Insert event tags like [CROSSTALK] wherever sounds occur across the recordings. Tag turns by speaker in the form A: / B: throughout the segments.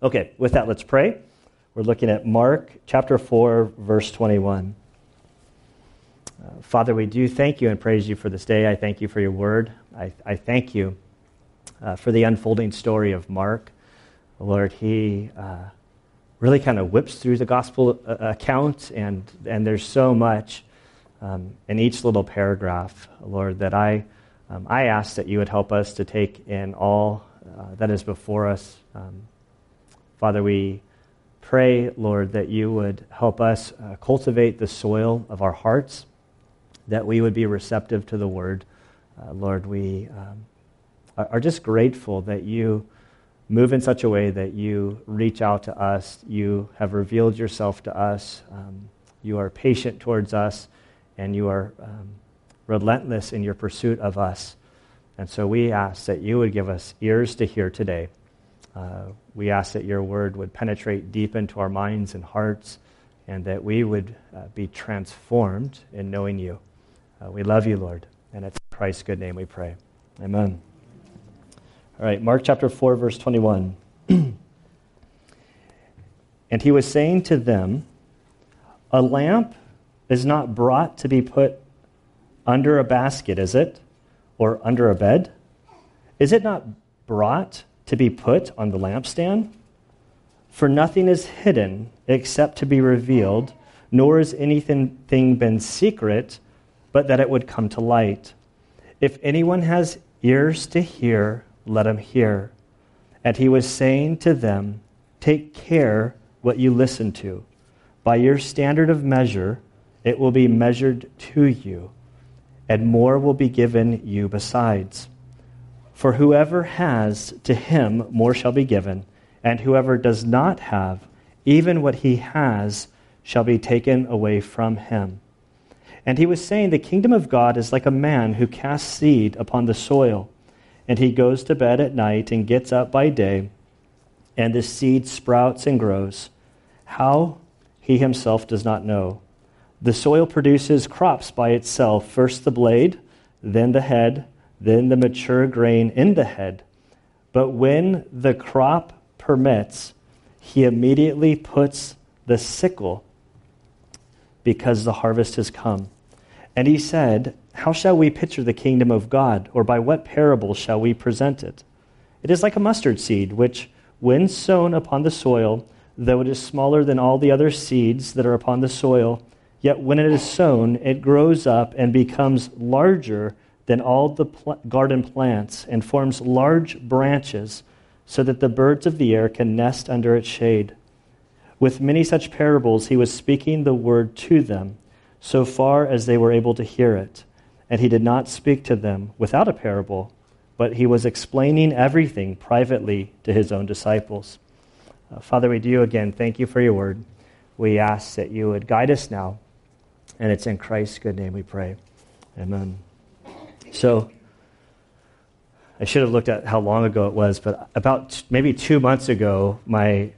A: Okay, with that, let's pray. We're looking at Mark chapter 4, verse 21. Uh, Father, we do thank you and praise you for this day. I thank you for your word. I, I thank you uh, for the unfolding story of Mark. Lord, he uh, really kind of whips through the gospel uh, account, and, and there's so much um, in each little paragraph, Lord, that I, um, I ask that you would help us to take in all uh, that is before us. Um, Father, we pray, Lord, that you would help us uh, cultivate the soil of our hearts, that we would be receptive to the word. Uh, Lord, we um, are, just grateful that you move in such a way that you reach out to us. You have revealed yourself to us. Um, you are patient towards us, and you are um, relentless in your pursuit of us. And so we ask that you would give us ears to hear today. Uh, we ask that your word would penetrate deep into our minds and hearts, and that we would uh, be transformed in knowing you. Uh, we love you, Lord, and it's Christ's good name we pray. Amen. All right, Mark chapter 4, verse 21. [CLEARS THROAT] and he was saying to them, A lamp is not brought to be put under a basket, is it? Or under a bed? Is it not brought to be put on the lampstand? For nothing is hidden except to be revealed, nor is anything been secret, but that it would come to light. If anyone has ears to hear, let him hear. And he was saying to them, Take care what you listen to. By your standard of measure, it will be measured to you, and more will be given you besides. For whoever has, to him more shall be given, and whoever does not have, even what he has, shall be taken away from him. And he was saying, The kingdom of God is like a man who casts seed upon the soil and he goes to bed at night and gets up by day, and the seed sprouts and grows. How? He himself does not know. The soil produces crops by itself first the blade, then the head, then the mature grain in the head. But when the crop permits, he immediately puts the sickle because the harvest has come. And he said, how shall we picture the kingdom of God, or by what parable shall we present it? It is like a mustard seed, which, when sown upon the soil, though it is smaller than all the other seeds that are upon the soil, yet when it is sown, it grows up and becomes larger than all the pl- garden plants and forms large branches, so that the birds of the air can nest under its shade. With many such parables, he was speaking the word to them, so far as they were able to hear it. And he did not speak to them without a parable, but he was explaining everything privately to his own disciples. Uh, Father, we do again thank you for your word. We ask that you would guide us now. And it's in Christ's good name we pray. Amen. So, I should have looked at how long ago it was, but about maybe two months ago, my,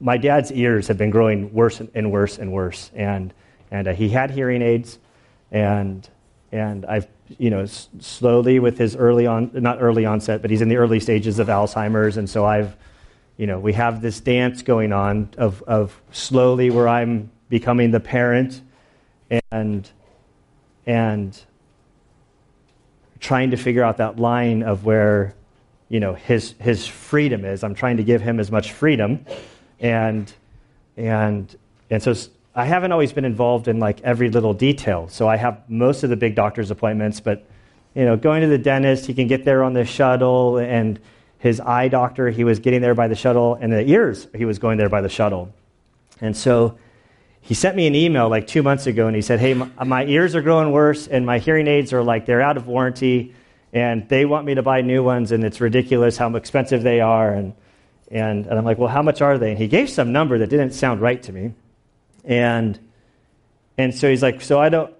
A: my dad's ears have been growing worse and worse and worse. And, and uh, he had hearing aids, and and I've, you know, s- slowly with his early on, not early onset, but he's in the early stages of Alzheimer's. And so I've, you know, we have this dance going on of, of slowly where I'm becoming the parent and, and trying to figure out that line of where, you know, his, his freedom is. I'm trying to give him as much freedom. And, and, and so I haven't always been involved in like every little detail. So I have most of the big doctor's appointments, but you know, going to the dentist, he can get there on the shuttle, and his eye doctor, he was getting there by the shuttle, and the ears, he was going there by the shuttle. And so he sent me an email like two months ago, and he said, Hey, my, ears are growing worse, and my hearing aids are like, they're out of warranty, and they want me to buy new ones, and it's ridiculous how expensive they are. And, and, and I'm like, Well, how much are they? And he gave some number that didn't sound right to me. And, and so he's like, so I don't,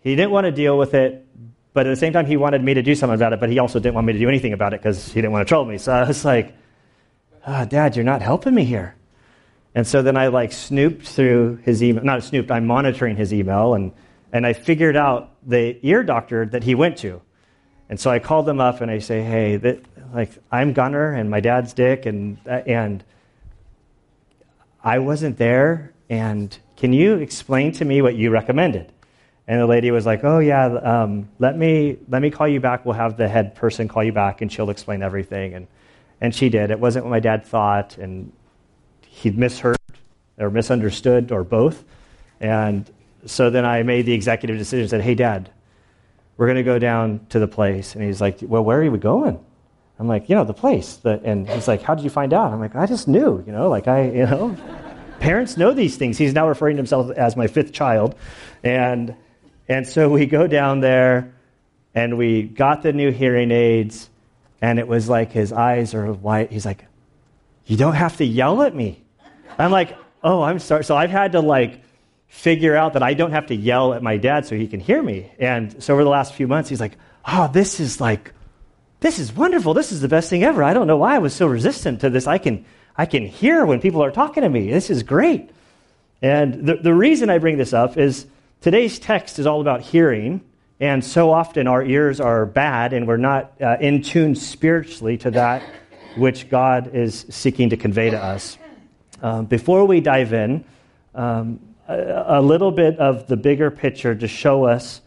A: he didn't want to deal with it, but at the same time, he wanted me to do something about it, but he also didn't want me to do anything about it because he didn't want to trouble me. So I was like, oh, Dad, you're not helping me here. And so then I like snooped through his email, not snooped, I'm monitoring his email, and, and I figured out the ear doctor that he went to. And so I called them up and I say, hey, that, like, I'm Gunner and my dad's Dick, and, and I wasn't there, and can you explain to me what you recommended? And the lady was like, "Oh yeah, um, let me let me call you back. We'll have the head person call you back, and she'll explain everything." And and she did. It wasn't what my dad thought, and he'd misheard or misunderstood or both. And so then I made the executive decision. Said, "Hey, Dad, we're going to go down to the place." And he's like, "Well, where are we going?" I'm like, "You know, the place." And he's like, "How did you find out?" I'm like, "I just knew. You know, like I, you know." [LAUGHS] Parents know these things. He's now referring to himself as my fifth child, and and so we go down there and we got the new hearing aids, and it was like his eyes are white. He's like, You don't have to yell at me. I'm like, Oh, I'm sorry. So I've had to like figure out that I don't have to yell at my dad so he can hear me. And so over the last few months, he's like, Oh, this is like, this is wonderful. This is the best thing ever. I don't know why I was so resistant to this. I can, I can hear when people are talking to me. This is great. And the, the reason I bring this up is Today's text is all about hearing, and so often our ears are bad and we're not uh, in tune spiritually to that which God is seeking to convey to us. Um, before we dive in, um, a, a little bit of the bigger picture to show us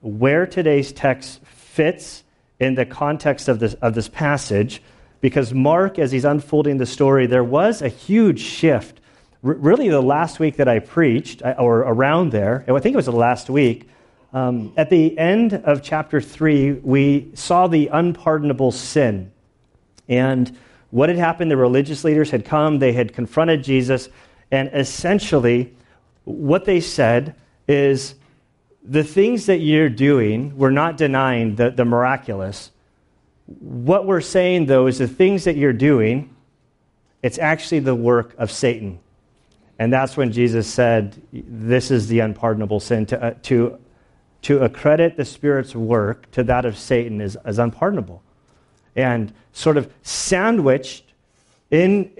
A: where today's text fits in the context of this, of this passage, because Mark, as he's unfolding the story, there was a huge shift really the last week that I preached, or around there, I think it was the last week, um, at the end of chapter 3, we saw the unpardonable sin. And what had happened, the religious leaders had come, they had confronted Jesus, and essentially, what they said is the things that you're doing, we're not denying the, the miraculous. What we're saying, though, is the things that you're doing, it's actually the work of Satan. And that's when Jesus said, This is the unpardonable sin. To, uh, to, to accredit the Spirit's work to that of Satan is, is unpardonable. And sort of sandwiched in,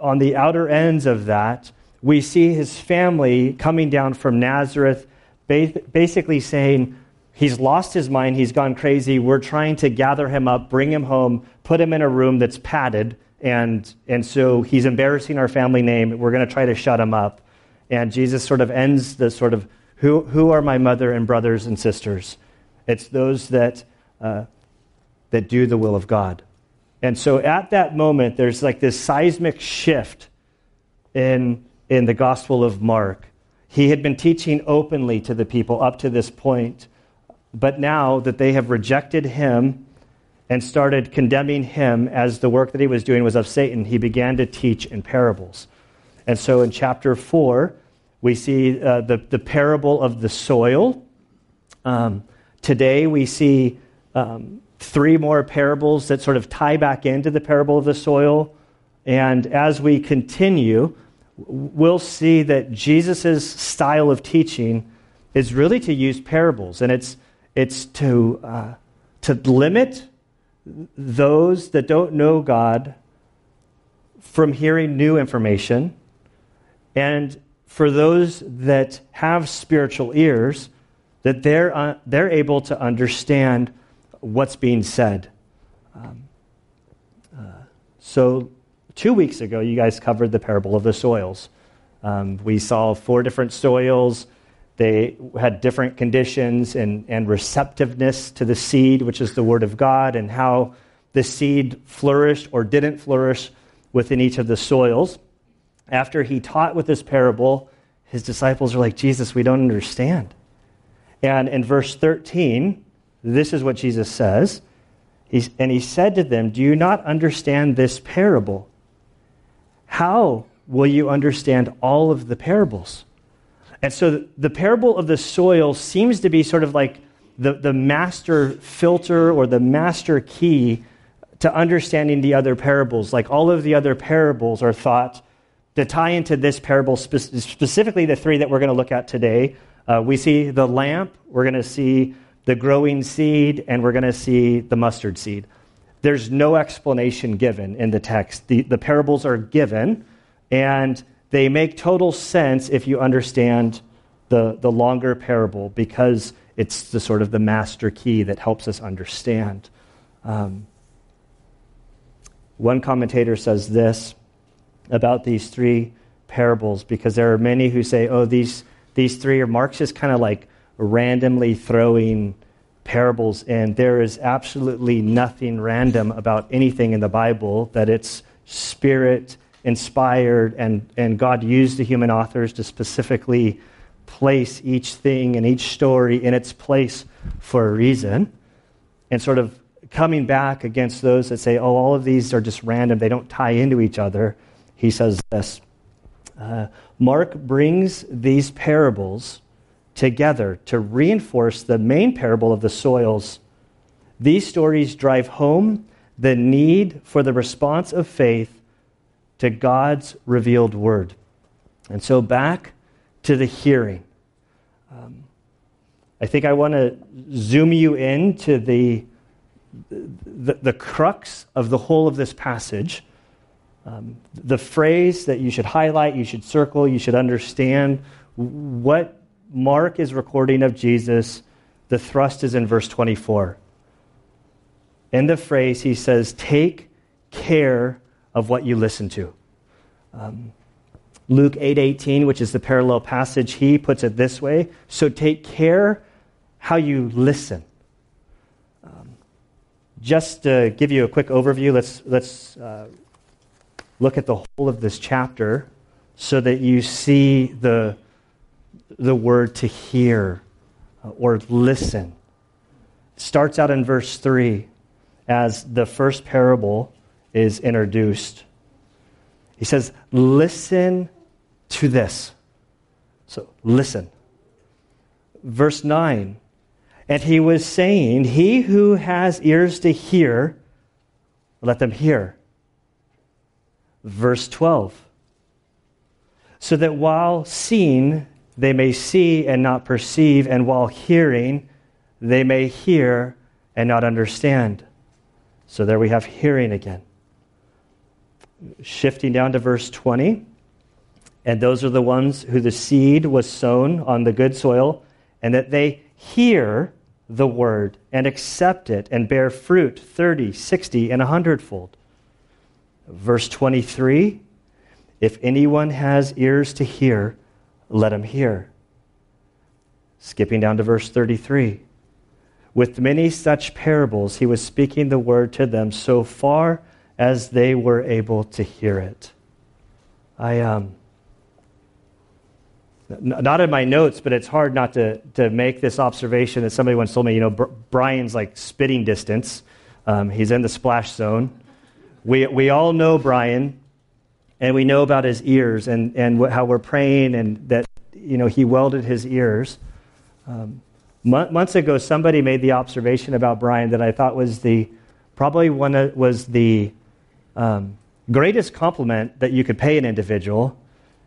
A: on the outer ends of that, we see his family coming down from Nazareth, basically saying, He's lost his mind, he's gone crazy. We're trying to gather him up, bring him home, put him in a room that's padded and, and so he's embarrassing our family name. We're going to try to shut him up. And Jesus sort of ends the sort of who, who are my mother and brothers and sisters? It's those that, uh, that do the will of God. And so at that moment, there's like this seismic shift in, in the Gospel of Mark. He had been teaching openly to the people up to this point, but now that they have rejected him and started condemning him as the work that he was doing was of Satan, he began to teach in parables. And so in chapter 4, we see uh, the, the parable of the soil. Um, today, we see um, three more parables that sort of tie back into the parable of the soil. And as we continue, we'll see that Jesus' style of teaching is really to use parables, and it's, it's to, uh, to limit those that don't know God from hearing new information, and for those that have spiritual ears, that they're, uh, they're able to understand what's being said. Um, uh, so, two weeks ago, you guys covered the parable of the soils. Um, we saw four different soils they had different conditions and, and receptiveness to the seed, which is the Word of God, and how the seed flourished or didn't flourish within each of the soils. After he taught with this parable, his disciples are like, Jesus, we don't understand. And in verse 13, this is what Jesus says. He's, and he said to them, Do you not understand this parable? How will you understand all of the parables? And so the parable of the soil seems to be sort of like the, the master filter or the master key to understanding the other parables. Like all of the other parables are thought to tie into this parable, spe- specifically the three that we're going to look at today. Uh, we see the lamp, we're going to see the growing seed, and we're going to see the mustard seed. There's no explanation given in the text. The, the parables are given, and they make total sense if you understand the, the longer parable because it's the sort of the master key that helps us understand. Um, one commentator says this about these three parables because there are many who say, oh, these, these three are Mark's just kind of like randomly throwing parables in. There is absolutely nothing random about anything in the Bible, that it's spirit inspired and, and God used the human authors to specifically place each thing and each story in its place for a reason. And sort of coming back against those that say, oh, all of these are just random, they don't tie into each other, he says this uh, Mark brings these parables together to reinforce the main parable of the soils. These stories drive home the need for the response of faith to God's revealed word. And so, back to the hearing. Um, I think I want to zoom you into the, the, the, crux of the whole of this passage. Um, the phrase that you should highlight, you should circle, you should understand what Mark is recording of Jesus. The thrust is in verse 24. In the phrase, he says, Take care of what you listen to. Um, Luke 8:18, 8, which is the parallel passage, he puts it this way, so take care how you listen. Um, just to give you a quick overview, let's, let's uh, look at the whole of this chapter so that you see the, the word to hear uh, or listen. It starts out in verse 3 as the first parable is introduced. He says, Listen to this. So listen. Verse 9. And he was saying, He who has ears to hear, let them hear. Verse 12. So that while seeing, they may see and not perceive, and while hearing, they may hear and not understand. So there we have hearing again. Shifting down to verse 20. And those are the ones who the seed was sown on the good soil, and that they hear the word and accept it and bear fruit 30, 60, and a hundredfold. Verse 23 If anyone has ears to hear, let him hear. Skipping down to verse 33. With many such parables, he was speaking the word to them so far as they were able to hear it. I, um, not in my notes, but it's hard not to, to make this observation that somebody once told me, you know, Brian's like spitting distance. Um, he's in the splash zone. We, we all know Brian, and we know about his ears and, and how we're praying and that, you know, he welded his ears. Um, months ago, somebody made the observation about Brian that I thought was the, probably one was the um, greatest compliment that you could pay an individual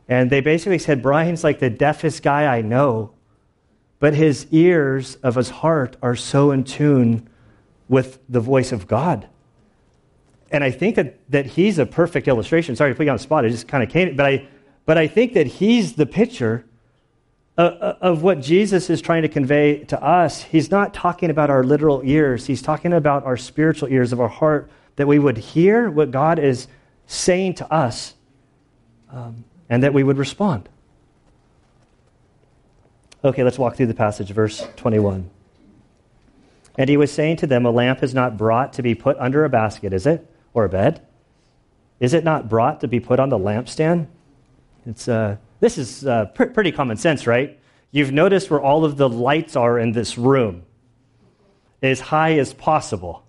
A: and they basically said, Brian's like the deafest guy I know, but his ears of his heart are so in tune with the voice of God. And I think that, that he's a perfect illustration. Sorry to put you on the spot, I just kind of came, but I, but I think that he's the picture of, of what Jesus is trying to convey to us. He's not talking about our literal ears, he's talking about our spiritual ears of our heart, that we would hear what God is saying to us. Um, and that we would respond. Okay, let's walk through the passage, verse 21. And he was saying to them, A lamp is not brought to be put under a basket, is it? Or a bed? Is it not brought to be put on the lampstand? It's, uh, this is uh, pr- pretty common sense, right? You've noticed where all of the lights are in this room, as high as possible.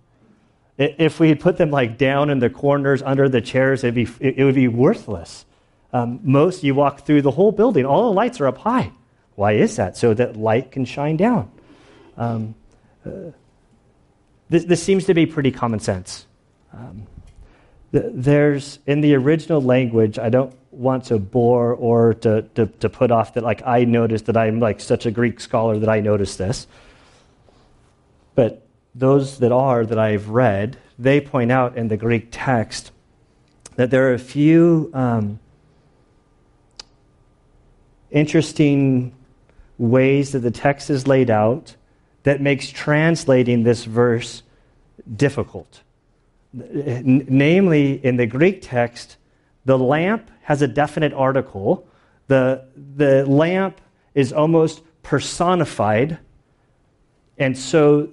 A: If we had put them like down in the corners under the chairs, it'd be, it would be worthless. Um, most, you walk through the whole building, all the lights are up high. Why is that? So that light can shine down. Um, uh, this, this, seems to be pretty common sense. Um, there's, in the original language, I don't want to bore or to, to, to put off that, like, I noticed that I'm like such a Greek scholar that I noticed this. But those that are, that I've read, they point out in the Greek text that there are a few um, interesting ways that the text is laid out that makes translating this verse difficult. Namely, in the Greek text, the lamp has a definite article. The, the lamp is almost personified. And so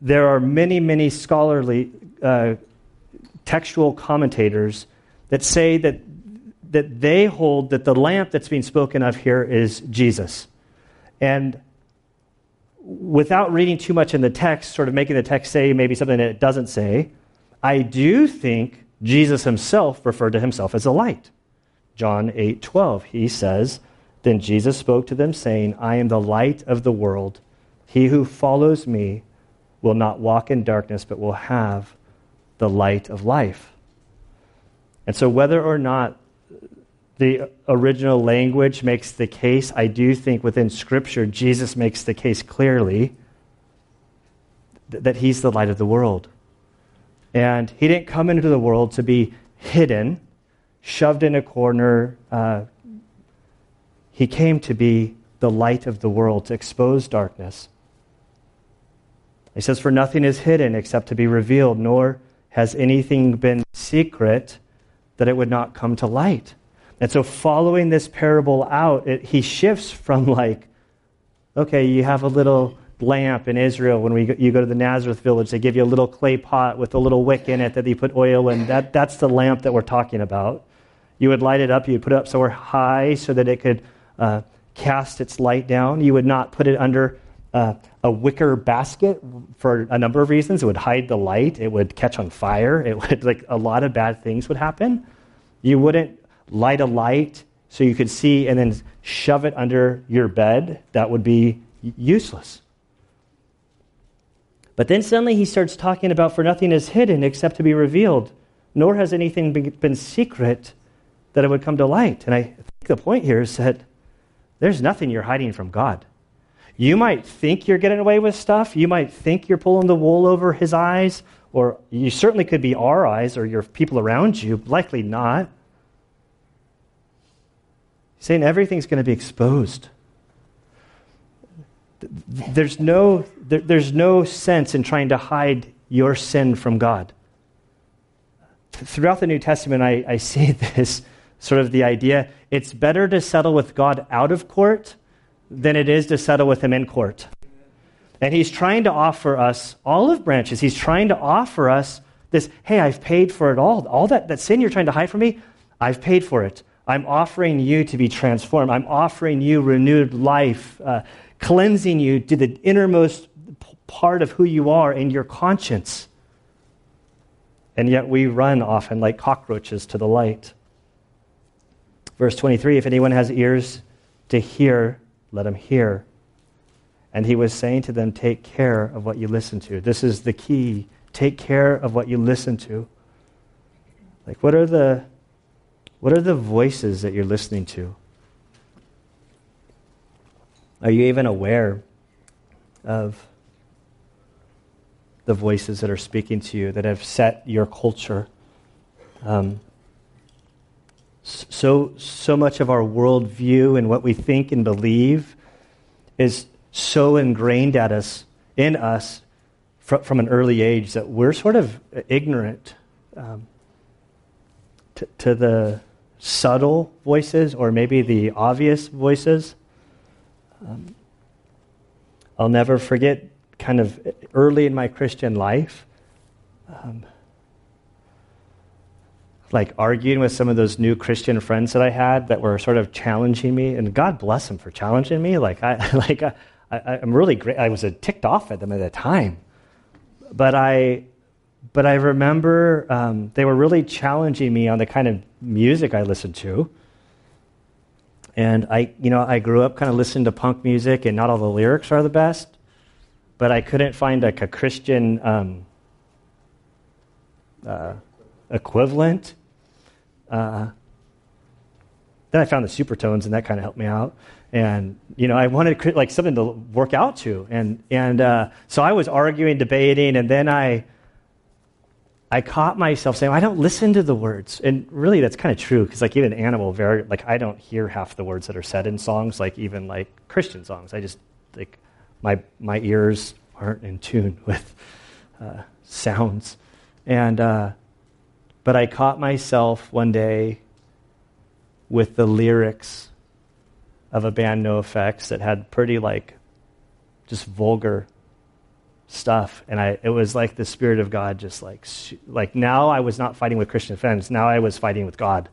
A: there are many, many scholarly uh, textual commentators that say that, that they hold that the lamp that's being spoken of here is Jesus. And without reading too much in the text, sort of making the text say maybe something that it doesn't say, I do think Jesus himself referred to himself as a light. John 8 12, he says, Then Jesus spoke to them, saying, I am the light of the world. He who follows me will not walk in darkness, but will have the light of life. And so, whether or not the original language makes the case, I do think within Scripture, Jesus makes the case clearly that he's the light of the world. And he didn't come into the world to be hidden, shoved in a corner. Uh, he came to be the light of the world, to expose darkness. He says, For nothing is hidden except to be revealed, nor has anything been secret that it would not come to light. And so, following this parable out, it, he shifts from like, okay, you have a little lamp in Israel when we, you go to the Nazareth village, they give you a little clay pot with a little wick in it that you put oil in. That, that's the lamp that we're talking about. You would light it up, you would put it up somewhere high so that it could uh, cast its light down. You would not put it under uh, a wicker basket for a number of reasons. It would hide the light, it would catch on fire, it would, like, a lot of bad things would happen. You wouldn't light a light so you could see and then shove it under your bed. That would be useless. But then suddenly he starts talking about, For nothing is hidden except to be revealed, nor has anything been secret that it would come to light. And I think the point here is that there's nothing you're hiding from God. You might think you're getting away with stuff. You might think you're pulling the wool over his eyes, or you certainly could be our eyes or your people around you. Likely not. He's saying everything's going to be exposed. There's no, there, there's no sense in trying to hide your sin from God. Throughout the New Testament, I, I [LAUGHS] see this sort of the idea it's better to settle with God out of court than it is to settle with Him in court. And He's trying to offer us olive branches. He's trying to offer us this hey, I've paid for it all. All that, that sin you're trying to hide from me, I've paid for it. I'm offering you to be transformed. I'm offering you renewed life, uh, cleansing you to the innermost part of who you are in your conscience. And yet we run often like cockroaches to the light. Verse 23 If anyone has ears to hear, let him hear. And he was saying to them, Take care of what you listen to. This is the key. Take care of what you listen to. Like, what are the what are the voices that you're listening to? Are you even aware of the voices that are speaking to you that have set your culture? Um, so, so much of our worldview and what we think and believe is so ingrained at us, in us, fr- from an early age that we're sort of ignorant um, to, to the subtle voices or maybe the obvious voices. Um, I'll never forget, kind of early in my Christian life, um, like arguing with some of those new Christian friends that I had that were sort of challenging me, and God bless them for challenging me. Like I, [LAUGHS] like I, I, am really great. I was ticked off at them at the time, but I, but I remember um, they were really challenging me on the kind of music I listened to. And I, you know, I grew up kind of listening to punk music, and not all the lyrics are the best, but I couldn't find like a Christian um, uh, equivalent. Uh, then I found the supertones, and that kind of helped me out. And you know, I wanted like something to work out to, and and uh, so I was arguing, debating, and then I I caught myself saying, I don't listen to the words. And really, that's kind of true because, like, even animal, very, like, I don't hear half the words that are said in songs, like, even like Christian songs. I just, like, my, my ears aren't in tune [LAUGHS] with uh, sounds. And, uh, but I caught myself one day with the lyrics of a band NOFX, that had pretty like just vulgar stuff. And I it was like the spirit of God just like like now I was not fighting with Christian friends now I was fighting with God.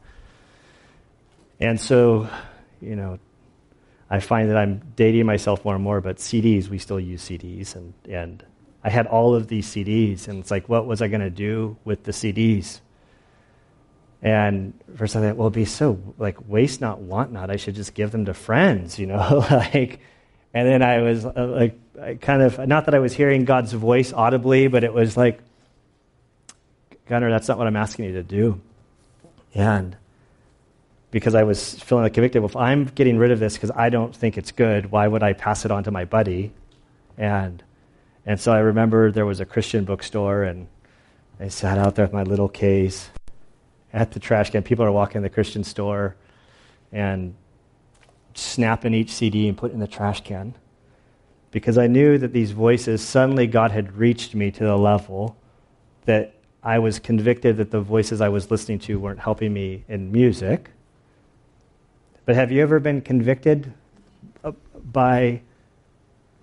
A: And so you know I find that I'm dating myself more and more but CDs we still use CDs and and I had all of these CDs and it's like what was I going to do with the CDs and first I thought, well, it'd be so like waste not, want not. I should just give them to friends, you know, [LAUGHS] like. And then I was uh, like, I kind of not that I was hearing God's voice audibly, but it was like, Gunnar, that's not what I'm asking you to do. And because I was feeling like convicted, well, if I'm getting rid of this because I don't think it's good, why would I pass it on to my buddy? And and so I remember there was a Christian bookstore, and I sat out there with my little case at the trash can. People are walking in the Christian store and snapping each CD and putting in the trash can. Because I knew that these voices, suddenly God had reached me to the level that I was convicted that the voices I was listening to weren't helping me in music. But have you ever been convicted uh, by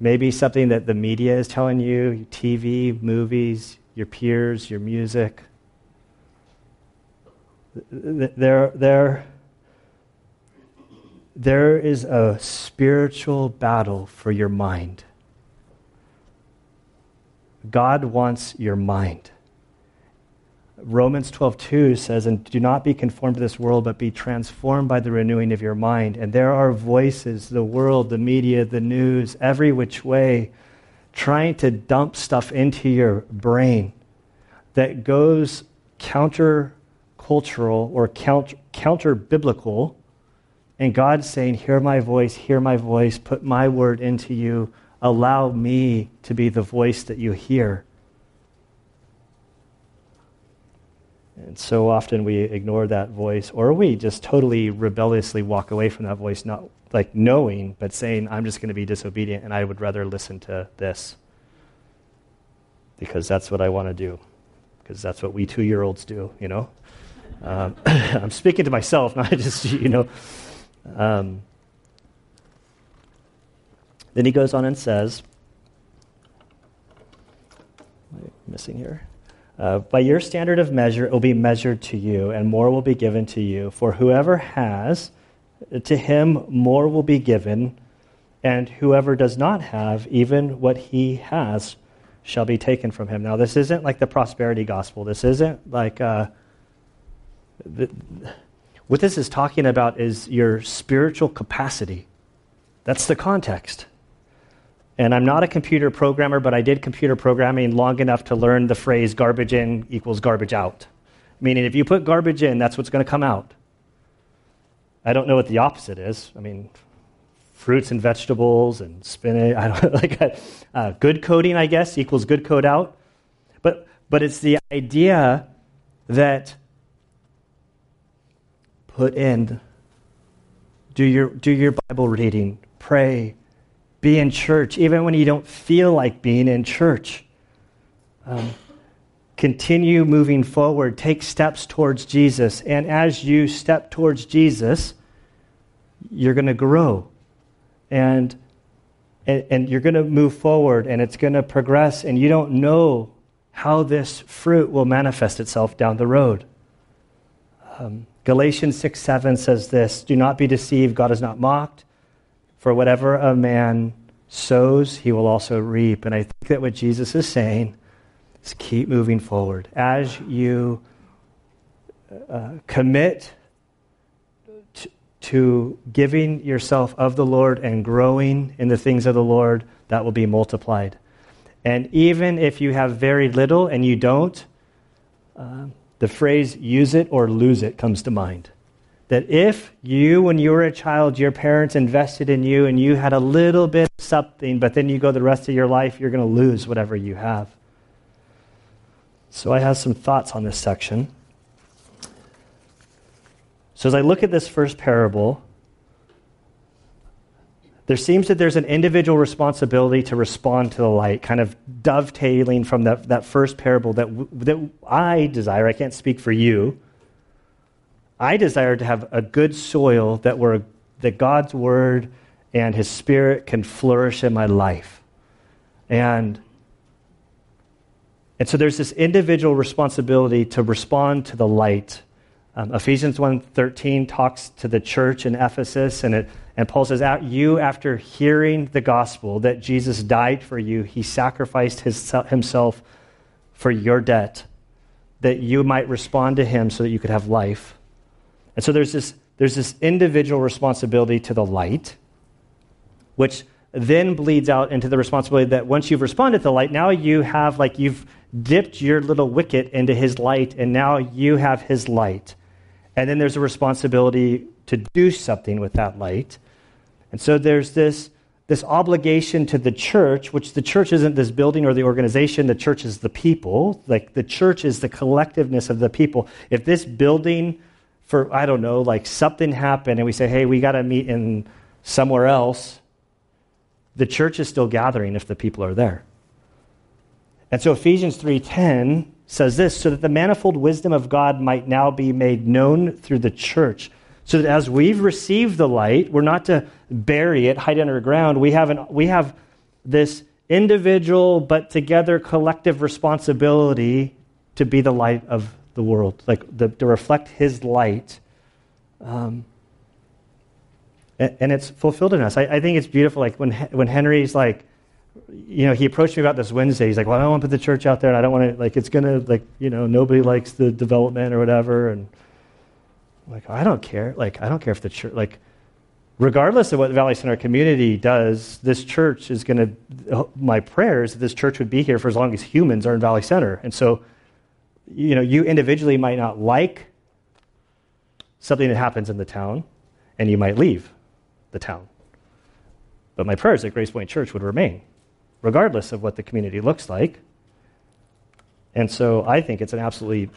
A: maybe something that the media is telling you, TV, movies, your peers, your music? there, there, there is a spiritual battle for your mind. God wants your mind. Romans 12:2 says, "And do not be conformed to this world, but be transformed by the renewing of your mind." And there are voices, the world, the media, the news, every which way, trying to dump stuff into your brain that goes counter cultural or counter biblical. And God's saying, Hear my voice, hear my voice, put my word into you, allow me to be the voice that you hear. And so often we ignore that voice, or we just totally rebelliously walk away from that voice, not like knowing, but saying, I'm just going to be disobedient and I would rather listen to this because that's what I want to do. Because that's what we two year olds do, you know? Um, [COUGHS] I'm speaking to myself, [LAUGHS] not just, you know. Um, then he goes on and says, missing here? Uh, by your standard of measure, it will be measured to you, and more will be given to you. For whoever has, to him more will be given, and whoever does not have, even what he has shall be taken from him. Now, this isn't like the prosperity gospel. This isn't like. Uh, the, what this is talking about is your spiritual capacity. That's the context. And I'm not a computer programmer, but I did computer programming long enough to learn the phrase garbage in equals garbage out. Meaning, if you put garbage in, that's what's going to come out. I don't know what the opposite is. I mean, fruits and vegetables and spinach. I don't [LAUGHS] like uh, good coding, I guess, equals good code out. But but it's the idea that put in. Do your, do your Bible reading, pray, be in church, even when you don't feel like being in church. Um, continue moving forward, take steps towards Jesus. And as you step towards Jesus, you're going to grow. And, and, and you're going to move forward, and it's going to progress, and you don't know how this fruit will manifest itself down the road. Um, Galatians 6 7 says this Do not be deceived, God is not mocked. For whatever a man sows, he will also reap. And I think that what Jesus is saying is keep moving forward. As you uh, commit to, to giving yourself of the Lord and growing in the things of the Lord, that will be multiplied. And even if you have very little and you don't, uh, the phrase use it or lose it comes to mind. That if you, when you were a child, your parents invested in you and you had a little bit of something, but then you go the rest of your life, you're going to lose whatever you have. So I have some thoughts on this section. So as I look at this first parable, there seems that there's an individual responsibility to respond to the light, kind of dovetailing from that, that first parable that, that I desire. I can't speak for you. I desire to have a good soil that, we're, that God's word and his spirit can flourish in my life. And, and so there's this individual responsibility to respond to the light. Um, Ephesians 1.13 talks to the church in Ephesus, and it and Paul says, You, after hearing the gospel that Jesus died for you, he sacrificed his, himself for your debt, that you might respond to him so that you could have life. And so there's this, there's this individual responsibility to the light, which then bleeds out into the responsibility that once you've responded to the light, now you have, like, you've dipped your little wicket into his light, and now you have his light. And then there's a responsibility to do something with that light. And so there's this, this obligation to the church, which the church isn't this building or the organization, the church is the people. Like the church is the collectiveness of the people. If this building, for, I don't know, like something happened and we say, hey, we got to meet in somewhere else, the church is still gathering if the people are there. And so Ephesians 3:10 says this so that the manifold wisdom of God might now be made known through the church so that as we've received the light, we're not to bury it, hide underground. We have, an, we have this individual but together collective responsibility to be the light of the world, like the, to reflect His light. Um, and, and, it's fulfilled in us. I, I, think it's beautiful. Like when when Henry's like, you know, he approached me about this Wednesday. He's like, "Well, I don't want to put the church out there, and I don't want to like it's gonna like you know nobody likes the development or whatever." And like, I don't care. Like, I don't care if the church, like, regardless of what Valley Center community does, this church is going to, my prayer is that this church would be here for as long as humans are in Valley Center. And so, you know, you individually might not like something that happens in the town, and you might leave the town. But my prayers that Grace Point Church would remain, regardless of what the community looks like. And so I think it's an absolutely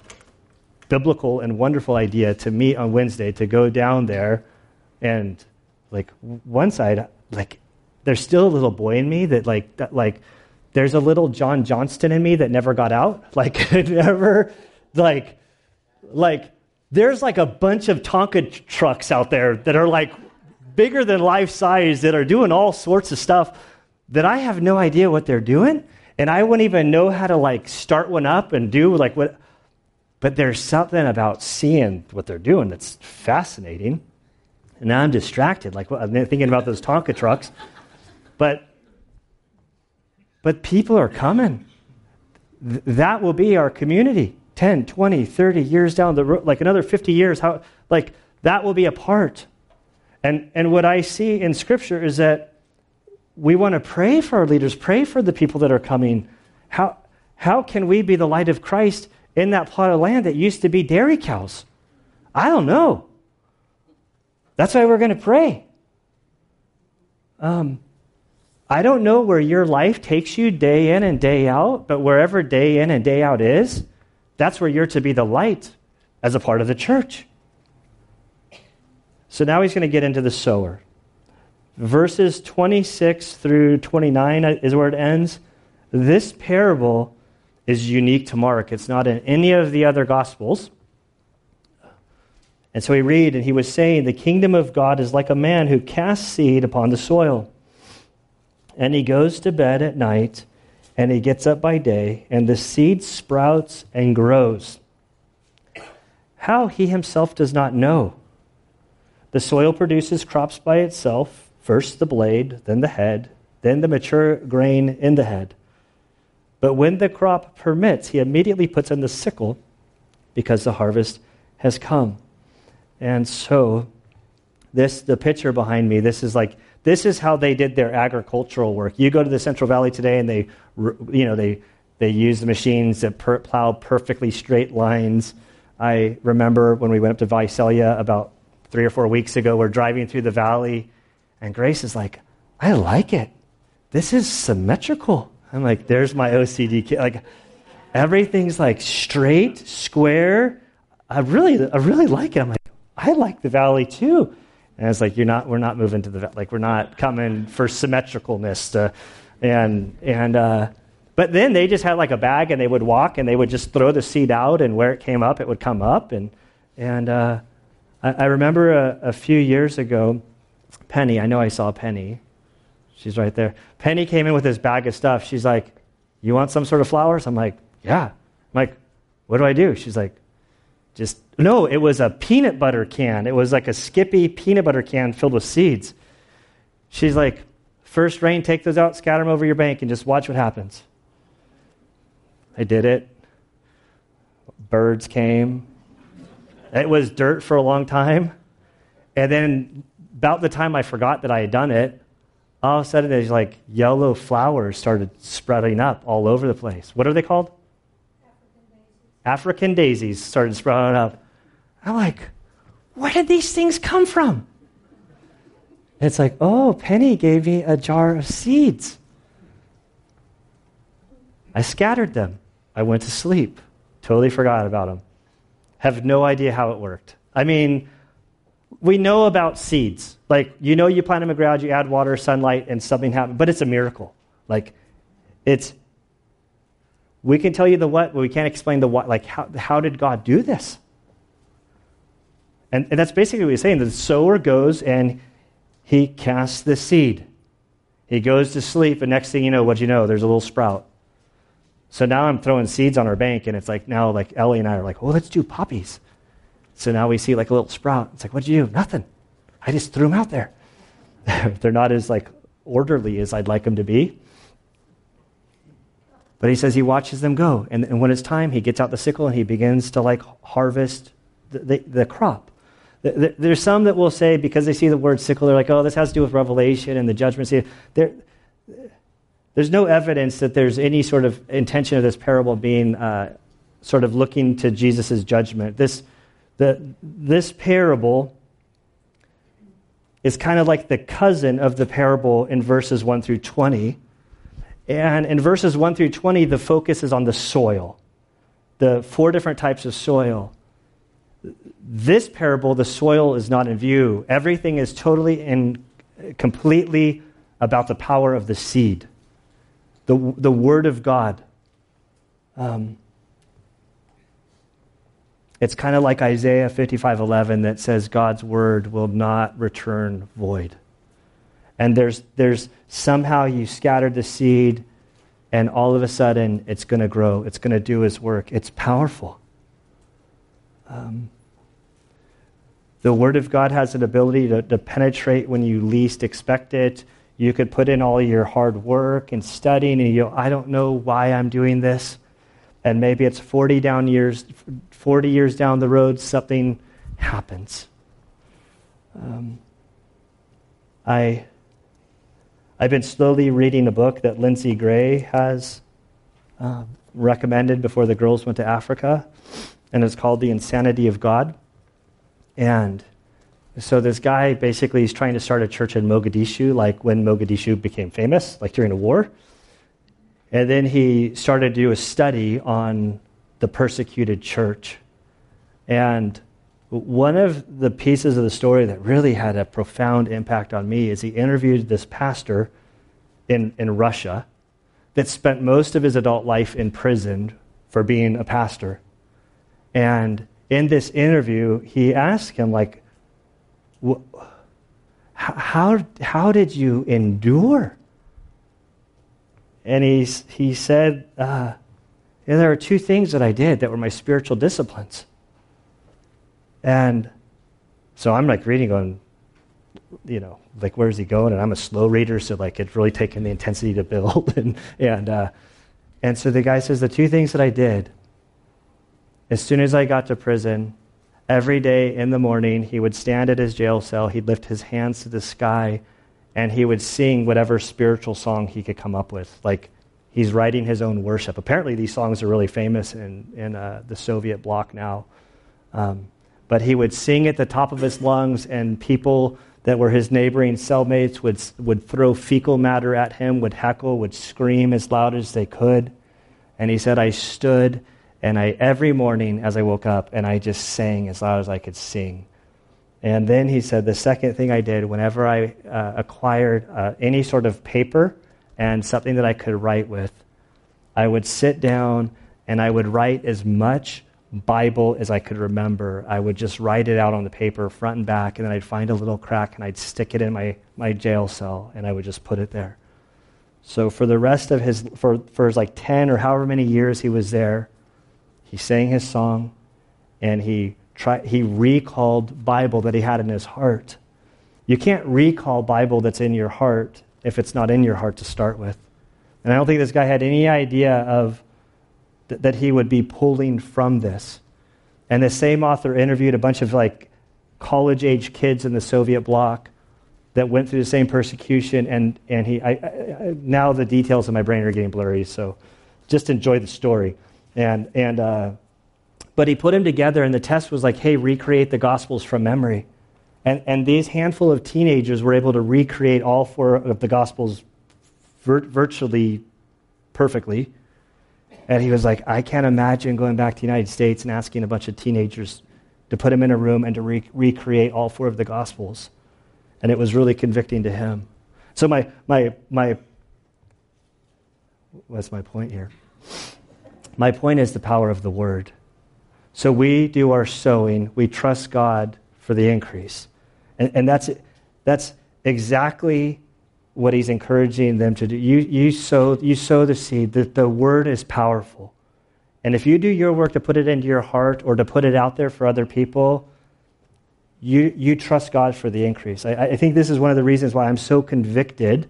A: biblical and wonderful idea to meet on Wednesday, to go down there and like one side, like there's still a little boy in me that like that, like there's a little John Johnston in me that never got out. [LAUGHS] Like never like like there's like a bunch of Tonka trucks out there that are like bigger than life size that are doing all sorts of stuff that I have no idea what they're doing and I wouldn't even know how to like start one up and do like what but there's something about seeing what they're doing that's fascinating. And now I'm distracted, like I'm thinking about those Tonka trucks. But, but people are coming. Th- that will be our community 10, 20, 30 years down the road, like another 50 years. How, like that will be a part. And, and what I see in Scripture is that we want to pray for our leaders, pray for the people that are coming. How, how can we be the light of Christ in that plot of land that used to be dairy cows? I don't know. That's why we're going to pray. Um, I don't know where your life takes you day in and day out, but wherever day in and day out is, that's where you're to be the light as a part of the church. So now he's going to get into the sower. Verses 26 through 29 is where it ends. This parable is unique to Mark. It's not in any of the other Gospels. And so we read, and he was saying, The kingdom of God is like a man who casts seed upon the soil. And he goes to bed at night, and he gets up by day, and the seed sprouts and grows. How he himself does not know. The soil produces crops by itself first the blade, then the head, then the mature grain in the head. But when the crop permits, he immediately puts in the sickle because the harvest has come. And so, this, the picture behind me, this is like, this is how they did their agricultural work. You go to the Central Valley today and they, you know, they, they use the machines that per, plow perfectly straight lines. I remember when we went up to Visalia about three or four weeks ago, we're driving through the valley, and Grace is like, I like it. This is symmetrical. I'm like, there's my OCD kid. Like, everything's like straight, square. I really, I really like it. I'm like, I like the valley too. And it's like, you're not, we're not moving to the, like, we're not coming for symmetricalness. To, and, and, uh, but then they just had like a bag and they would walk and they would just throw the seed out and where it came up, it would come up. And, and uh, I, remember a, a few years ago, Penny, I know I saw Penny. She's right there. Penny came in with this bag of stuff. She's like, You want some sort of flowers? I'm like, Yeah. I'm like, What do I do? She's like, Just, no, it was a peanut butter can. It was like a Skippy peanut butter can filled with seeds. She's like, First rain, take those out, scatter them over your bank, and just watch what happens. I did it. Birds came. It was dirt for a long time. And then, about the time I forgot that I had done it, all of a sudden, there's like yellow flowers started spreading up all over the place. What are they called? African daisies, started sprouting up. I'm like, where did these things come from? It's like, oh, Penny gave me a jar of seeds. I scattered them. I went to sleep. Totally forgot about them. Have no idea how it worked. I mean, we know about seeds. Like, you know, you plant them in ground, you add water, sunlight, and something happens, but it's a miracle. Like, it's, we can tell you the what, but we can't explain the what. Like, how, how did God do this? And, and that's basically what he's saying. The sower goes and he casts the seed. He goes to sleep, and next thing you know, what do you know? There's a little sprout. So now I'm throwing seeds on our bank, and it's like now, like Ellie and I are like, oh, let's do poppies. So now we see like a little sprout. It's like, what'd you do? Nothing. I just threw them out there. [LAUGHS] They're not as like orderly as I'd like them to be. But he says he watches them go. And, and when it's time, he gets out the sickle and he begins to like harvest the, the, the crop. There's some that will say, because they see the word sickle, they're like, oh, this has to do with revelation and the judgment. See, there, there's no evidence that there's any sort of intention of this parable being uh, sort of looking to Jesus' judgment. This, the, this parable is kind of like the cousin of the parable in verses 1 through 20. And in verses 1 through 20, the focus is on the soil, the four different types of soil. This parable, the soil is not in view. Everything is totally and completely about the power of the seed the, the Word of God. Um, it's kind of like Isaiah 55:11 that says God's word will not return void. And there's, there's somehow you scattered the seed, and all of a sudden it's going to grow. It's going to do His work. It's powerful. Um, the Word of God has an ability to, to penetrate when you least expect it. You could put in all your hard work and studying, and you, I don't know why I'm doing this. And maybe it's 40 down years, 40 years down the road, something happens. Um, I, I've been slowly reading a book that Lindsay Gray has uh, recommended before the girls went to Africa, and it's called The Insanity of God. And so this guy basically is trying to start a church in Mogadishu, like when Mogadishu became famous, like during a war. And then he started to do a study on the persecuted church. And one of the pieces of the story that really had a profound impact on me is he interviewed this pastor in, in Russia that spent most of his adult life in prison for being a pastor. And in this interview, he asked him, like, how, how did you endure? And he, he said, uh, There are two things that I did that were my spiritual disciplines. And so I'm like reading, going, you know, like, where's he going? And I'm a slow reader, so like it's really taken the intensity to build. [LAUGHS] and, and, uh, and so the guy says, The two things that I did, as soon as I got to prison, Every day in the morning, he would stand at his jail cell, he'd lift his hands to the sky, and he would sing whatever spiritual song he could come up with. Like he's writing his own worship. Apparently, these songs are really famous in, in uh, the Soviet bloc now. Um, but he would sing at the top of his lungs, and people that were his neighboring cellmates would, would throw fecal matter at him, would heckle, would scream as loud as they could. And he said, I stood and I, every morning as I woke up, and I just sang as loud as I could sing. And then he said, the second thing I did, whenever I uh, acquired uh, any sort of paper and something that I could write with, I would sit down and I would write as much Bible as I could remember. I would just write it out on the paper, front and back, and then I'd find a little crack and I'd stick it in my, my jail cell and I would just put it there. So for the rest of his, for, for his like 10 or however many years he was there, he sang his song and he, tried, he recalled Bible that he had in his heart. You can't recall Bible that's in your heart if it's not in your heart to start with. And I don't think this guy had any idea of that he would be pulling from this. And the same author interviewed a bunch of like college age kids in the Soviet bloc that went through the same persecution. And, and he, I, I, now the details in my brain are getting blurry, so just enjoy the story. And, and, uh, but he put them together, and the test was like, hey, recreate the Gospels from memory. And, and these handful of teenagers were able to recreate all four of the Gospels vir- virtually perfectly. And he was like, I can't imagine going back to the United States and asking a bunch of teenagers to put them in a room and to re- recreate all four of the Gospels. And it was really convicting to him. So, my, my, my, what's my point here? My point is the power of the Word. So, we do our sowing, we trust God for the increase. And, and that's, that's exactly what he's encouraging them to do. You, you, sow, you sow the seed, the, the word is powerful. And if you do your work to put it into your heart or to put it out there for other people, you, you trust God for the increase. I, I think this is one of the reasons why I'm so convicted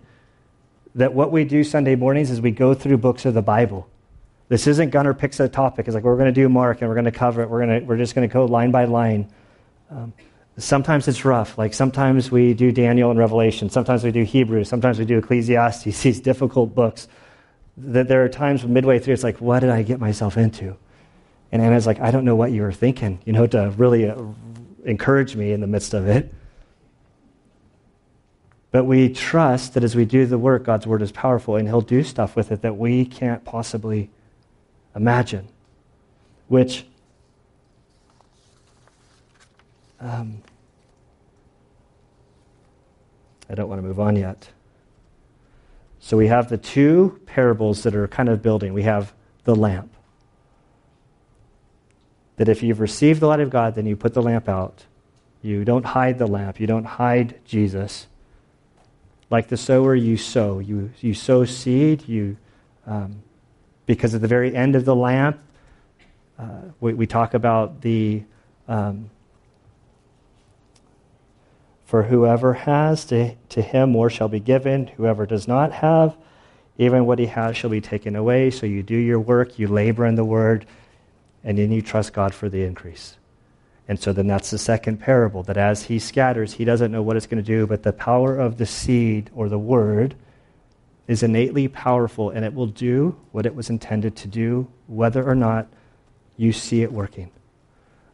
A: that what we do Sunday mornings is we go through books of the Bible. This isn't Gunner picks a topic. It's like we're going to do Mark and we're going to cover it. We're, to, we're just going to go line by line. Um, sometimes it's rough. Like sometimes we do Daniel and Revelation, sometimes we do Hebrews, sometimes we do Ecclesiastes, [LAUGHS] these difficult books. That there are times midway through, it's like, what did I get myself into? And Anna's like, I don't know what you were thinking, you know, to really uh, encourage me in the midst of it. But we trust that as we do the work, God's word is powerful and He'll do stuff with it that we can't possibly imagine. Which um, I don't want to move on yet. So we have the two parables that are kind of building. We have the lamp. That if you've received the light of God, then you put the lamp out. You don't hide the lamp. You don't hide Jesus. Like the sower, you sow. You, you sow seed. You, um, because at the very end of the lamp, uh, we, we, talk about the um, for whoever has, to, to him more shall be given. Whoever does not have, even what he has shall be taken away. So you do your work, you labor in the word, and then you trust God for the increase. And so then that's the second parable that as he scatters, he doesn't know what it's going to do, but the power of the seed or the word is innately powerful and it will do what it was intended to do, whether or not you see it working.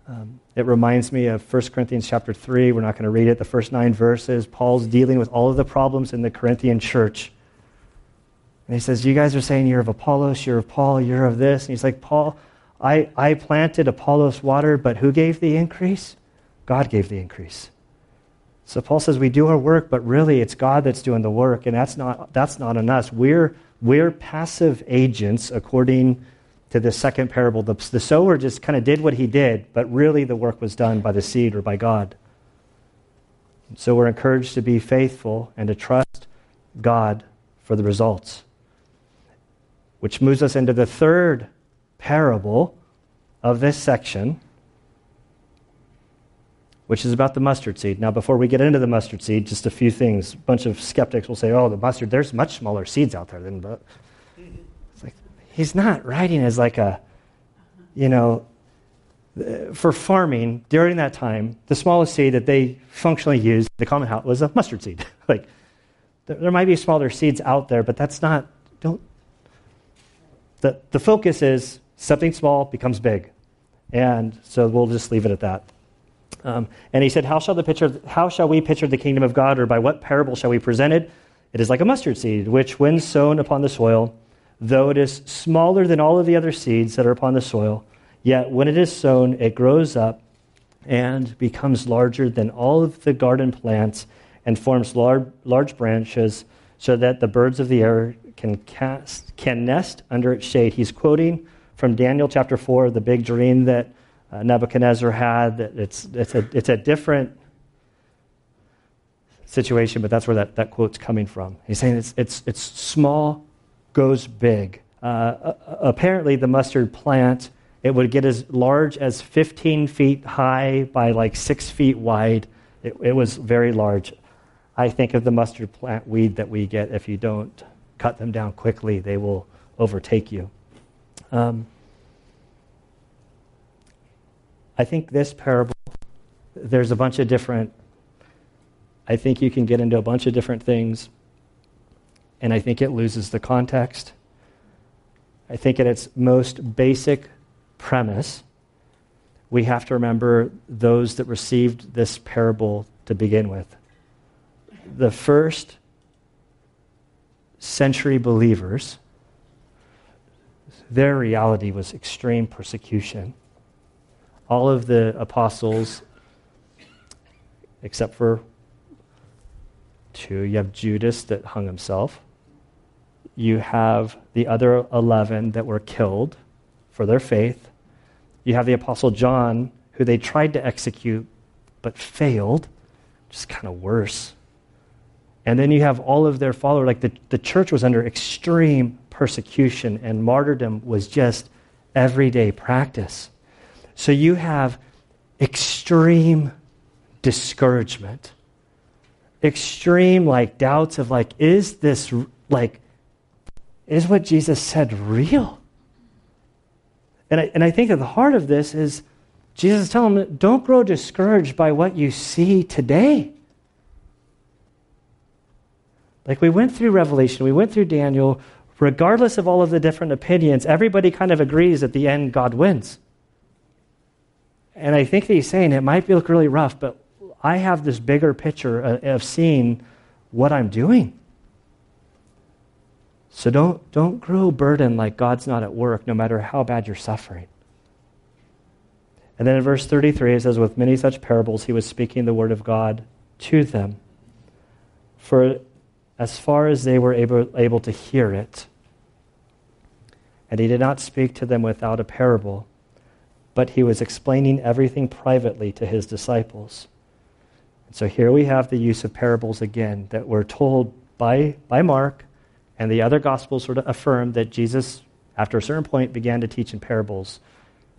A: Um, it reminds me of 1 Corinthians chapter 3. We're not going to read it. The first nine verses, Paul's dealing with all of the problems in the Corinthian church. And he says, You guys are saying you're of Apollos, you're of Paul, you're of this. And he's like, Paul, I, I planted, Apollos water, but who gave the increase? God gave the increase. So Paul says we do our work, but really it's God that's doing the work, and that's not, that's not on us. We're, we're passive agents according to the second parable. The, the sower just kind of did what he did, but really the work was done by the seed or by God. So we're encouraged to be faithful and to trust God for the results. Which moves us into the third parable of this section, which is about the mustard seed. Now, before we get into the mustard seed, just a few things. A bunch of skeptics will say, oh, the mustard, there's much smaller seeds out there than he's not writing as like a, you know, for farming during that time, the smallest seed that they functionally used, the common house, was a mustard seed. [LAUGHS] like, there might be smaller seeds out there, but that's not, don't, the, the focus is something small becomes big. And so we'll just leave it at that. Um, and he said, how shall, the picture, how shall we picture the kingdom of God, or by what parable shall we present it? It is like a mustard seed, which, when sown upon the soil, though it is smaller than all of the other seeds that are upon the soil, yet when it is sown, it grows up and becomes larger than all of the garden plants and forms large, large branches so that the birds of the air can, cast, can nest under its shade. He's quoting from Daniel chapter 4, the big dream that uh, Nebuchadnezzar had. That it's, it's, a, it's a different situation, but that's where that, that quote's coming from. He's saying it's, it's, it's small, goes big. Uh, apparently, the mustard plant, it would get as large as 15 feet high by like six feet wide. It, it was very large. I think of the mustard plant weed that we get. If you don't cut them down quickly, they will overtake you. Um, I think this parable, there's a bunch of different, I think you can get into a bunch of different things, and I think it loses the context. I think at its most basic premise, we have to remember those that received this parable to begin with the first century believers, their reality was extreme persecution. All of the apostles, except for two, you have Judas that hung himself. You have the other 11 that were killed for their faith. You have the apostle John, who they tried to execute but failed, just kind of worse. And then you have all of their followers. Like the, the church was under extreme persecution, and martyrdom was just everyday practice. So you have extreme discouragement, extreme like doubts of like, is this like, is what Jesus said real? And I, and I think at the heart of this is Jesus is telling them, don't grow discouraged by what you see today. Like we went through Revelation, we went through Daniel, regardless of all of the different opinions, everybody kind of agrees at the end God wins. And I think that he's saying it might look really rough, but I have this bigger picture uh, of seeing what I'm doing. So don't, don't grow burdened like God's not at work, no matter how bad you're suffering. And then in verse 33, it says, With many such parables, he was speaking the word of God to them. For as far as they were able, able to hear it. And he did not speak to them without a parable, but he was explaining everything privately to his disciples. And so here we have the use of parables again that were told by, by Mark, and the other gospels sort of affirm that Jesus, after a certain point, began to teach in parables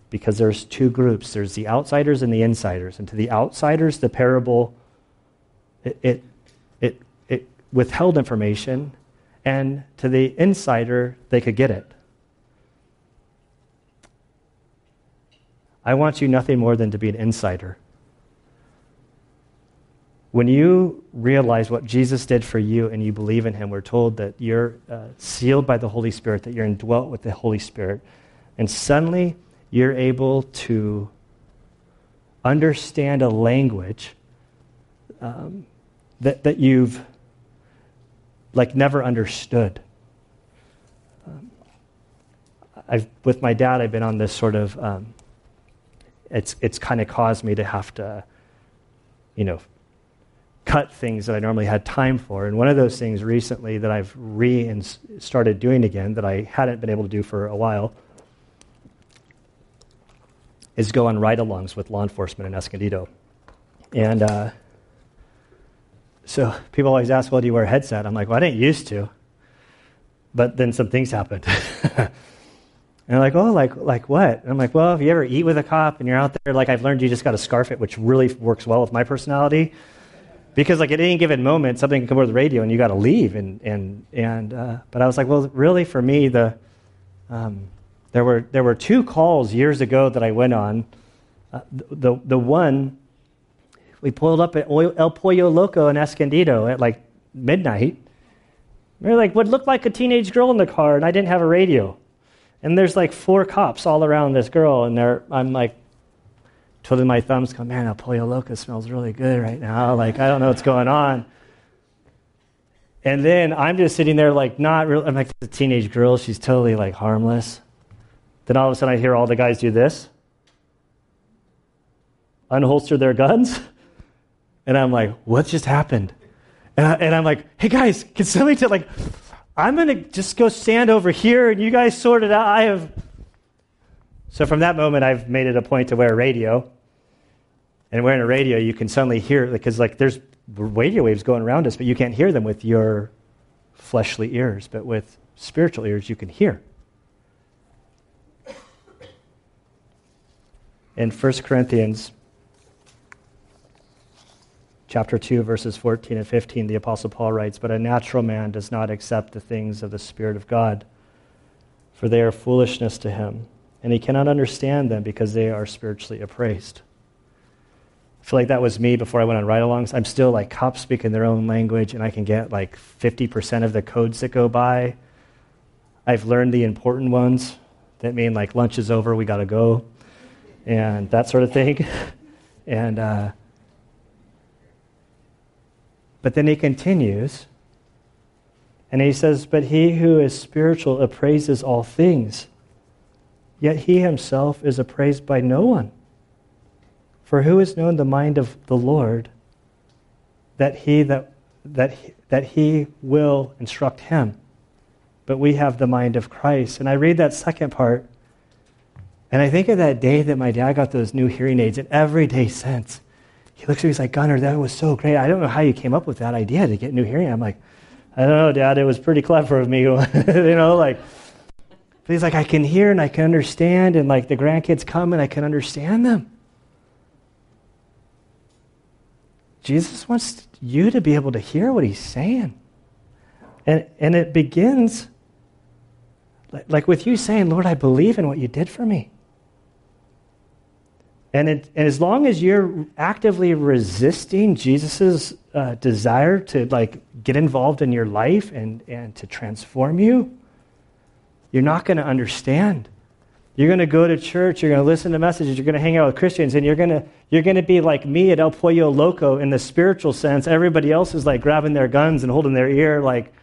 A: because there's two groups there's the outsiders and the insiders. And to the outsiders, the parable, it, it, it withheld information, and to the insider, they could get it. I want you nothing more than to be an insider. When you realize what Jesus did for you and you believe in him, we're told that you're uh, sealed by the Holy Spirit, that you're indwelt with the Holy Spirit. And suddenly you're able to understand a language um, that, that you've like never understood. Um, I've, with my dad, I've been on this sort of, um, it's, it's kind of caused me to have to, you know, cut things that I normally had time for. And one of those things recently that I've re started doing again that I hadn't been able to do for a while is go on ride alongs with law enforcement in Escondido. And uh, so people always ask, well, do you wear a headset? I'm like, well, I didn't used to. But then some things happened. [LAUGHS] and they're like, oh, like, like what? And I'm like, well, if you ever eat with a cop and you're out there, like I've learned you just got to scarf it, which really works well with my personality. Because like at any given moment, something can come over the radio and you got to leave. And, and, and, uh, but I was like, well, really for me, the, um, there, were, there were two calls years ago that I went on. Uh, the, the one we pulled up at El Pollo Loco in Escondido at like midnight. There like what looked like a teenage girl in the car, and I didn't have a radio. And there's like four cops all around this girl, and they're, I'm like twiddling my thumbs, going, man, El Pollo Loco smells really good right now. Like, I don't know what's going on. And then I'm just sitting there, like, not really, I'm like, the teenage girl, she's totally like harmless. Then all of a sudden I hear all the guys do this. unholster their guns. [LAUGHS] And I'm like, what just happened? And, I, and I'm like, hey guys, can somebody tell, like, I'm going to just go stand over here and you guys sort it out. I have. So from that moment, I've made it a point to wear a radio. And wearing a radio, you can suddenly hear, because like there's radio waves going around us, but you can't hear them with your fleshly ears. But with spiritual ears, you can hear. In 1 Corinthians chapter 2 verses 14 and 15 the apostle Paul writes, "But a natural man does not accept the things of the spirit of God, for they are foolishness to him, and he cannot understand them because they are spiritually appraised." I feel like that was me before I went on ride-alongs. I'm still like cops speaking their own language, and I can get like 50% of the codes that go by. I've learned the important ones that mean like lunch is over, we got to go and that sort of thing. [LAUGHS] and uh, but then he continues, and he says, "But he who is spiritual appraises all things, yet he himself is appraised by no one. For who has known the mind of the Lord, that he that that that he will instruct him?" But we have the mind of Christ. And I read that second part and I think of that day that my dad got those new hearing aids, and every day since, he looks at me, he's like, Gunner, that was so great. I don't know how you came up with that idea to get new hearing. I'm like, I don't know, Dad, it was pretty clever of me. [LAUGHS] you know, like, but he's like, I can hear and I can understand, and like the grandkids come and I can understand them. Jesus wants you to be able to hear what he's saying. And, and it begins like with you saying, Lord, I believe in what you did for me. And, it, and, as long as you're actively resisting Jesus' uh, desire to like get involved in your life and, and to transform you, you're not going to understand. You're going to go to church, you're going to listen to messages, you're going to hang out with Christians, and you're going to, you're going to be like me at El Pollo Loco in the spiritual sense. Everybody else is like grabbing their guns and holding their ear, like,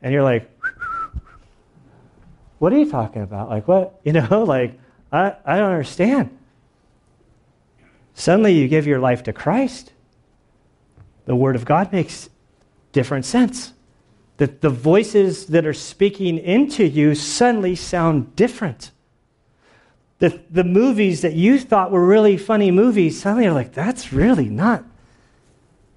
A: and you're like, what are you talking about? Like, what? [LAUGHS] You know, like, I, I don't understand. Suddenly you give your life to Christ. The Word of God makes different sense. That the voices that are speaking into you suddenly sound different. The, the movies that you thought were really funny movies, suddenly you're like, that's really not,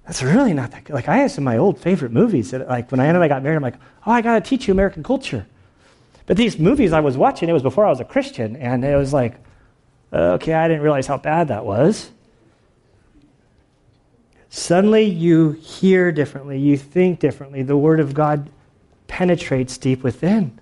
A: that's really not that good. Like, I have some of my old favorite movies that, like, when I and I got married, I'm like, oh, I got to teach you American culture. But these movies I was watching, it was before I was a Christian, and it was like, okay, I didn't realize how bad that was. Suddenly you hear differently, you think differently. The Word of God penetrates deep within.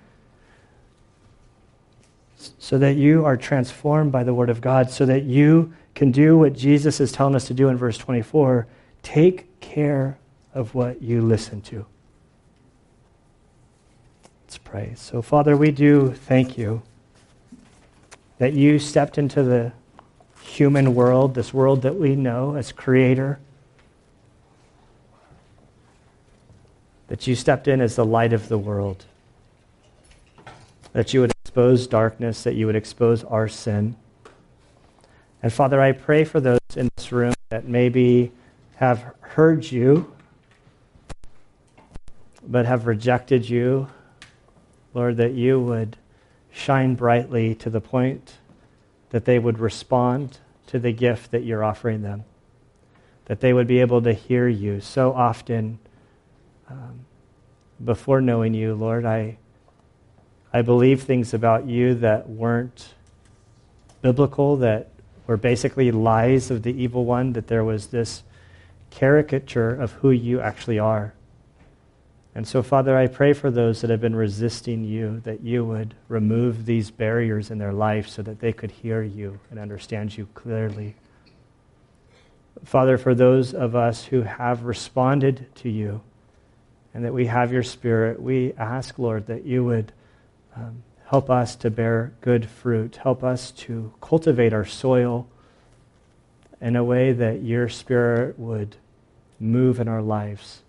A: So that you are transformed by the Word of God, so that you can do what Jesus is telling us to do in verse 24 take care of what you listen to. Let's pray. So, Father, we do thank you that you stepped into the human world, this world that we know as creator, that you stepped in as the light of the world, that you would expose darkness, that you would expose our sin. And Father, I pray for those in this room that maybe have heard you, but have rejected you Lord, that you would shine brightly to the point that they would respond to the gift that you're offering them, that they would be able to hear you. So often, um, before knowing you, Lord, I, I believe things about you that weren't biblical, that were basically lies of the evil one, that there was this caricature of who you actually are. And so, Father, I pray for those that have been resisting you, that you would remove these barriers in their life so that they could hear you and understand you clearly. Father, for those of us who have responded to you and that we have your Spirit, we ask, Lord, that you would um, help us to bear good fruit, help us to cultivate our soil in a way that your Spirit would move in our lives.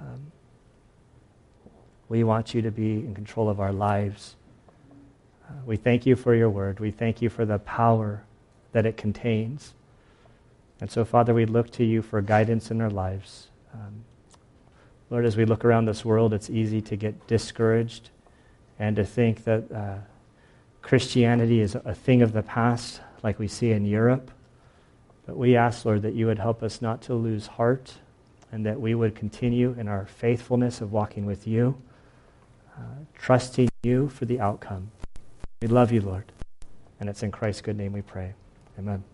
A: Um, we want you to be in control of our lives. Uh, we thank you for your word. We thank you for the power that it contains. And so, Father, we look to you for guidance in our lives. Um, Lord, as we look around this world, it's easy to get discouraged and to think that uh, Christianity is a thing of the past, like we see in Europe. But we ask, Lord, that you would help us not to lose heart and that we would continue in our faithfulness of walking with you, uh, trusting you for the outcome. We love you, Lord. And it's in Christ's good name we pray. Amen.